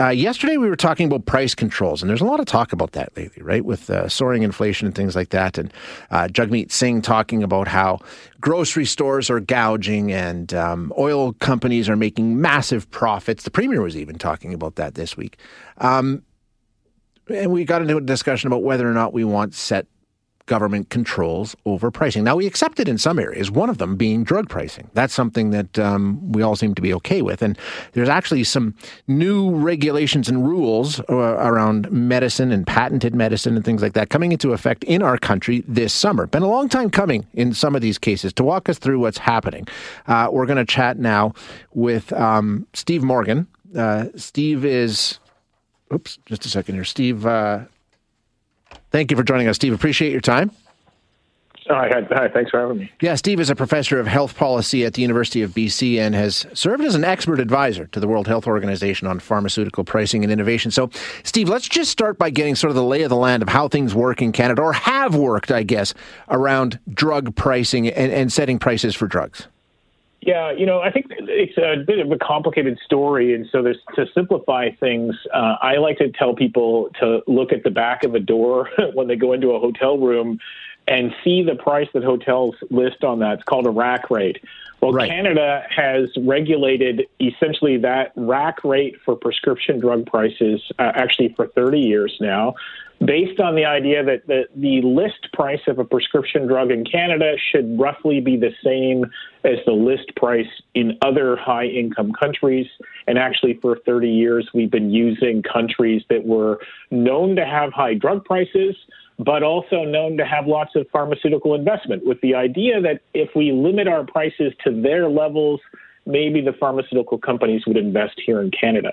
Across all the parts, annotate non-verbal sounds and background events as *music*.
Uh, yesterday, we were talking about price controls, and there's a lot of talk about that lately, right? With uh, soaring inflation and things like that. And uh, Jagmeet Singh talking about how grocery stores are gouging and um, oil companies are making massive profits. The premier was even talking about that this week. Um, and we got into a discussion about whether or not we want set government controls over pricing. Now, we accept it in some areas, one of them being drug pricing. That's something that um, we all seem to be okay with. And there's actually some new regulations and rules uh, around medicine and patented medicine and things like that coming into effect in our country this summer. Been a long time coming in some of these cases. To walk us through what's happening, uh, we're going to chat now with um, Steve Morgan. Uh, Steve is, oops, just a second here. Steve uh, Thank you for joining us, Steve. Appreciate your time. Uh, hi, hi, thanks for having me. Yeah, Steve is a professor of health policy at the University of BC and has served as an expert advisor to the World Health Organization on pharmaceutical pricing and innovation. So, Steve, let's just start by getting sort of the lay of the land of how things work in Canada, or have worked, I guess, around drug pricing and, and setting prices for drugs. Yeah, you know, I think it's a bit of a complicated story, and so to simplify things, uh, I like to tell people to look at the back of a door *laughs* when they go into a hotel room and see the price that hotels list on that. It's called a rack rate. Well, right. Canada has regulated essentially that rack rate for prescription drug prices uh, actually for 30 years now based on the idea that the, the list price of a prescription drug in Canada should roughly be the same as the list price in other high income countries. And actually, for 30 years, we've been using countries that were known to have high drug prices, but also known to have lots of pharmaceutical investment, with the idea that if we limit our prices to their levels, maybe the pharmaceutical companies would invest here in Canada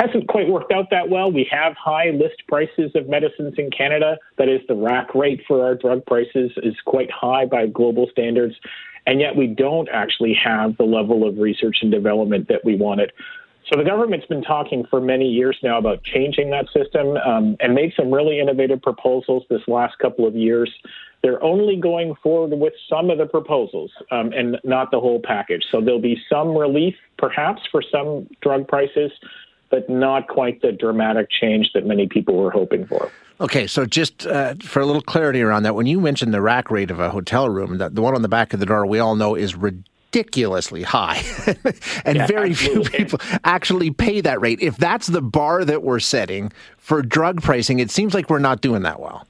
hasn't quite worked out that well. We have high list prices of medicines in Canada. That is, the rack rate for our drug prices is quite high by global standards. And yet we don't actually have the level of research and development that we wanted. So the government's been talking for many years now about changing that system um, and made some really innovative proposals this last couple of years. They're only going forward with some of the proposals um, and not the whole package. So there'll be some relief, perhaps, for some drug prices, but not quite the dramatic change that many people were hoping for. Okay, so just uh, for a little clarity around that, when you mentioned the rack rate of a hotel room, the, the one on the back of the door we all know is ridiculously high. *laughs* and yeah, very absolutely. few people actually pay that rate. If that's the bar that we're setting for drug pricing, it seems like we're not doing that well.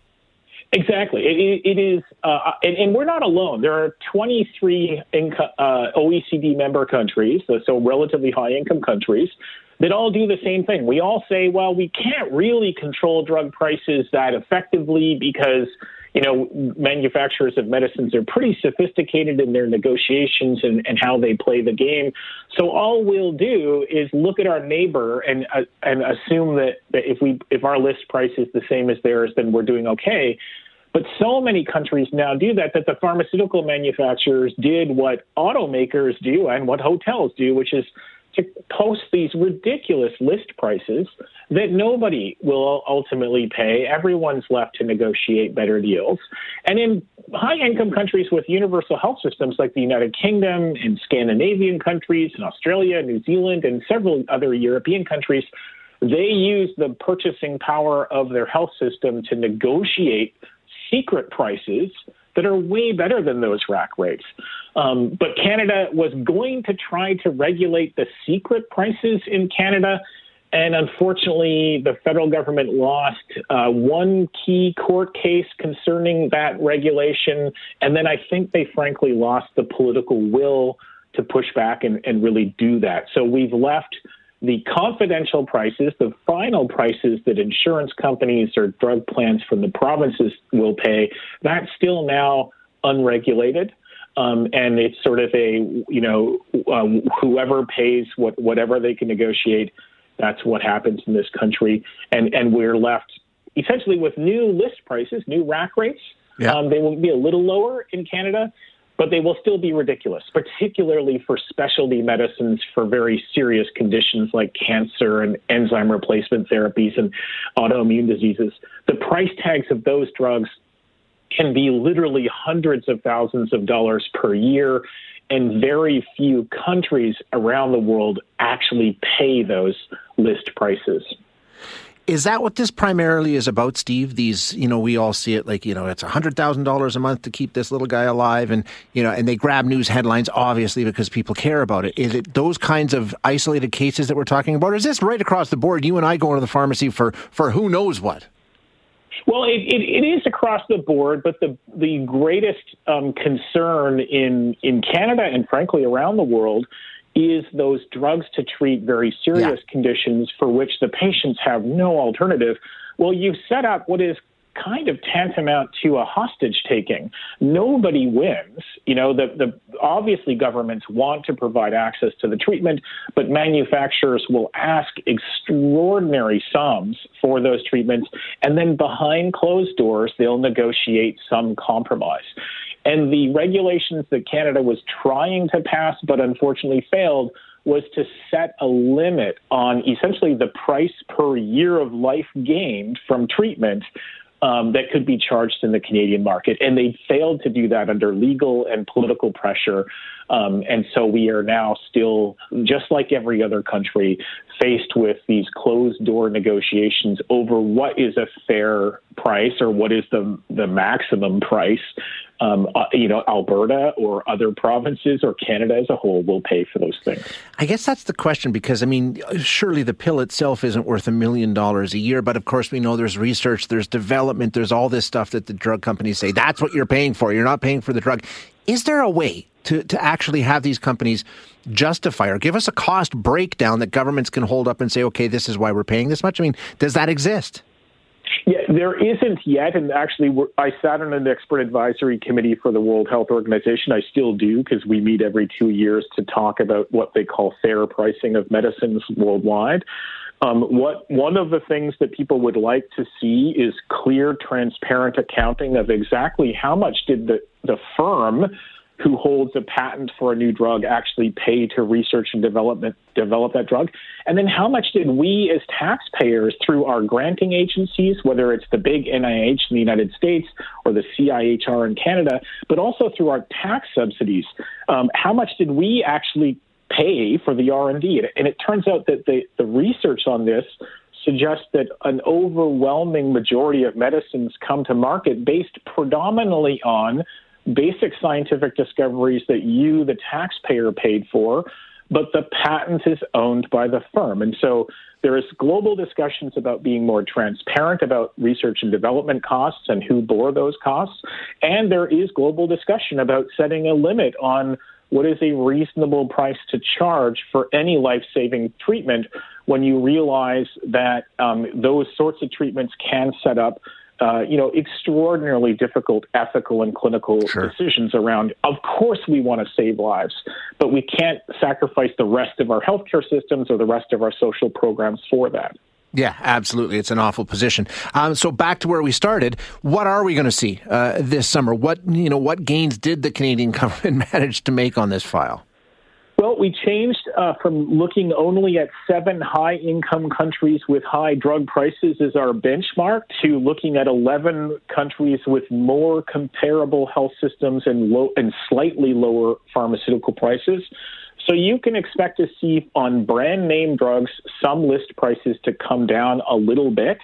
Exactly. it, it is, uh, and, and, we're not alone. There are 23 inco- uh, OECD member countries, so, so relatively high income countries, that all do the same thing. We all say, well, we can't really control drug prices that effectively because you know, manufacturers of medicines are pretty sophisticated in their negotiations and, and how they play the game. So all we'll do is look at our neighbor and uh, and assume that, that if we if our list price is the same as theirs, then we're doing okay. But so many countries now do that that the pharmaceutical manufacturers did what automakers do and what hotels do, which is to post these ridiculous list prices that nobody will ultimately pay. Everyone's left to negotiate better deals. And in high income countries with universal health systems like the United Kingdom and Scandinavian countries and Australia, New Zealand, and several other European countries, they use the purchasing power of their health system to negotiate secret prices that are way better than those rack rates. Um, but Canada was going to try to regulate the secret prices in Canada. And unfortunately, the federal government lost uh, one key court case concerning that regulation. And then I think they frankly lost the political will to push back and, and really do that. So we've left the confidential prices, the final prices that insurance companies or drug plans from the provinces will pay, that's still now unregulated. Um, and it's sort of a, you know, um, whoever pays what, whatever they can negotiate, that's what happens in this country. And, and we're left essentially with new list prices, new rack rates. Yeah. Um, they will be a little lower in Canada, but they will still be ridiculous, particularly for specialty medicines for very serious conditions like cancer and enzyme replacement therapies and autoimmune diseases. The price tags of those drugs can be literally hundreds of thousands of dollars per year. and very few countries around the world actually pay those list prices. Is that what this primarily is about, Steve? These, you know, we all see it like, you know, it's $100,000 a month to keep this little guy alive. And, you know, and they grab news headlines, obviously, because people care about it. Is it those kinds of isolated cases that we're talking about? Or is this right across the board? You and I going to the pharmacy for, for who knows what? Well, it, it, it is across the board, but the the greatest um, concern in in Canada and frankly around the world is those drugs to treat very serious yeah. conditions for which the patients have no alternative. Well, you've set up what is kind of tantamount to a hostage taking. Nobody wins. You know, the, the obviously governments want to provide access to the treatment, but manufacturers will ask extraordinary sums for those treatments, and then behind closed doors, they'll negotiate some compromise. And the regulations that Canada was trying to pass, but unfortunately failed, was to set a limit on essentially the price per year of life gained from treatment um, that could be charged in the Canadian market. And they failed to do that under legal and political pressure. Um, and so we are now still, just like every other country, faced with these closed door negotiations over what is a fair price or what is the, the maximum price um, uh, you know, Alberta or other provinces or Canada as a whole will pay for those things. I guess that's the question because, I mean, surely the pill itself isn't worth a million dollars a year, but of course we know there's research, there's development, there's all this stuff that the drug companies say that's what you're paying for. You're not paying for the drug. Is there a way to, to actually have these companies justify or give us a cost breakdown that governments can hold up and say, okay, this is why we're paying this much? I mean, does that exist? Yeah, there isn't yet, and actually, I sat on an expert advisory committee for the World Health Organization. I still do because we meet every two years to talk about what they call fair pricing of medicines worldwide. Um, what one of the things that people would like to see is clear, transparent accounting of exactly how much did the the firm who holds a patent for a new drug actually pay to research and development develop that drug? And then how much did we as taxpayers through our granting agencies, whether it's the big NIH in the United States or the CIHR in Canada, but also through our tax subsidies, um, how much did we actually pay for the R&D? And it turns out that the, the research on this suggests that an overwhelming majority of medicines come to market based predominantly on basic scientific discoveries that you, the taxpayer, paid for, but the patent is owned by the firm. And so there is global discussions about being more transparent about research and development costs and who bore those costs. And there is global discussion about setting a limit on what is a reasonable price to charge for any life saving treatment when you realize that um, those sorts of treatments can set up uh, you know, extraordinarily difficult ethical and clinical sure. decisions around. Of course, we want to save lives, but we can't sacrifice the rest of our healthcare systems or the rest of our social programs for that. Yeah, absolutely. It's an awful position. Um, so back to where we started. What are we going to see uh, this summer? What you know? What gains did the Canadian *laughs* government manage to make on this file? Well, we changed uh, from looking only at seven high income countries with high drug prices as our benchmark to looking at 11 countries with more comparable health systems and, low, and slightly lower pharmaceutical prices. So you can expect to see on brand name drugs some list prices to come down a little bit.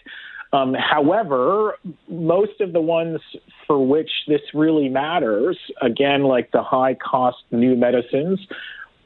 Um, however, most of the ones for which this really matters, again, like the high cost new medicines,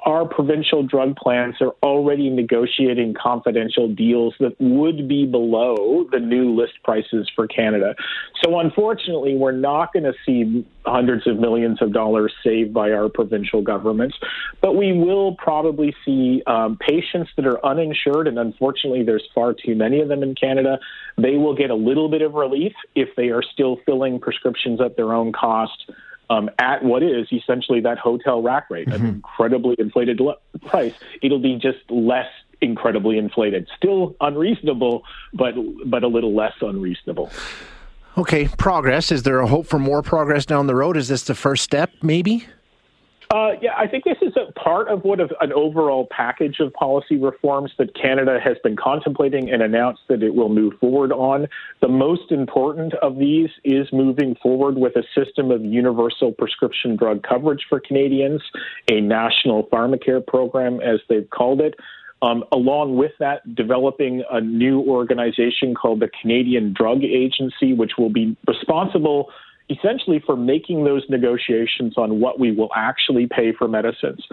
our provincial drug plans are already negotiating confidential deals that would be below the new list prices for Canada. So, unfortunately, we're not going to see hundreds of millions of dollars saved by our provincial governments, but we will probably see um, patients that are uninsured, and unfortunately, there's far too many of them in Canada. They will get a little bit of relief if they are still filling prescriptions at their own cost um, at what is essentially that hotel rack rate, mm-hmm. an incredibly inflated le- price. It'll be just less incredibly inflated. Still unreasonable, but but a little less unreasonable. Okay, progress. Is there a hope for more progress down the road? Is this the first step, maybe? Uh, yeah, I think this is a part of what of an overall package of policy reforms that Canada has been contemplating and announced that it will move forward on. The most important of these is moving forward with a system of universal prescription drug coverage for Canadians, a national pharmacare program, as they've called it. Um, along with that, developing a new organization called the Canadian Drug Agency, which will be responsible essentially for making those negotiations on what we will actually pay for medicines.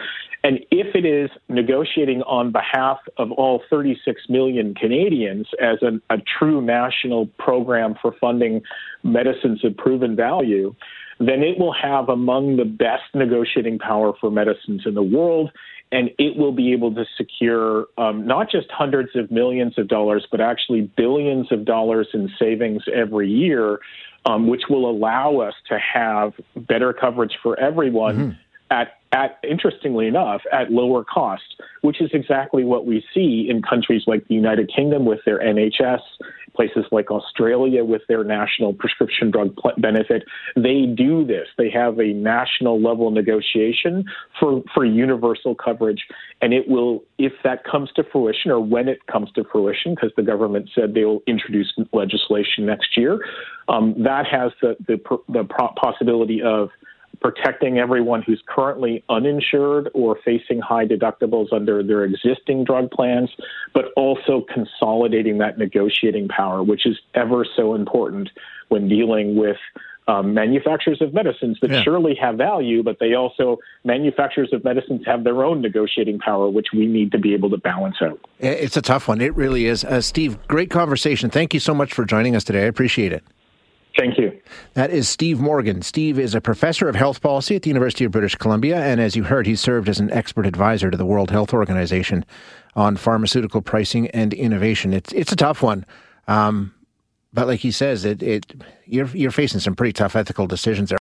And if it is negotiating on behalf of all 36 million Canadians as an, a true national program for funding medicines of proven value, then it will have among the best negotiating power for medicines in the world. And it will be able to secure um, not just hundreds of millions of dollars, but actually billions of dollars in savings every year um, which will allow us to have better coverage for everyone mm-hmm. at at interestingly enough at lower cost, which is exactly what we see in countries like the United Kingdom with their NHS, places like Australia with their national prescription drug benefit. They do this. They have a national level negotiation for for universal coverage, and it will, if that comes to fruition, or when it comes to fruition, because the government said they will introduce legislation next year. Um, that has the the, the possibility of protecting everyone who's currently uninsured or facing high deductibles under their existing drug plans, but also consolidating that negotiating power, which is ever so important when dealing with um, manufacturers of medicines that yeah. surely have value, but they also, manufacturers of medicines have their own negotiating power, which we need to be able to balance out. It's a tough one. It really is. Uh, Steve, great conversation. Thank you so much for joining us today. I appreciate it. Thank you. That is Steve Morgan. Steve is a professor of health policy at the University of British Columbia, and as you heard, he served as an expert advisor to the World Health Organization on pharmaceutical pricing and innovation. It's it's a tough one, um, but like he says, it it you're you're facing some pretty tough ethical decisions there.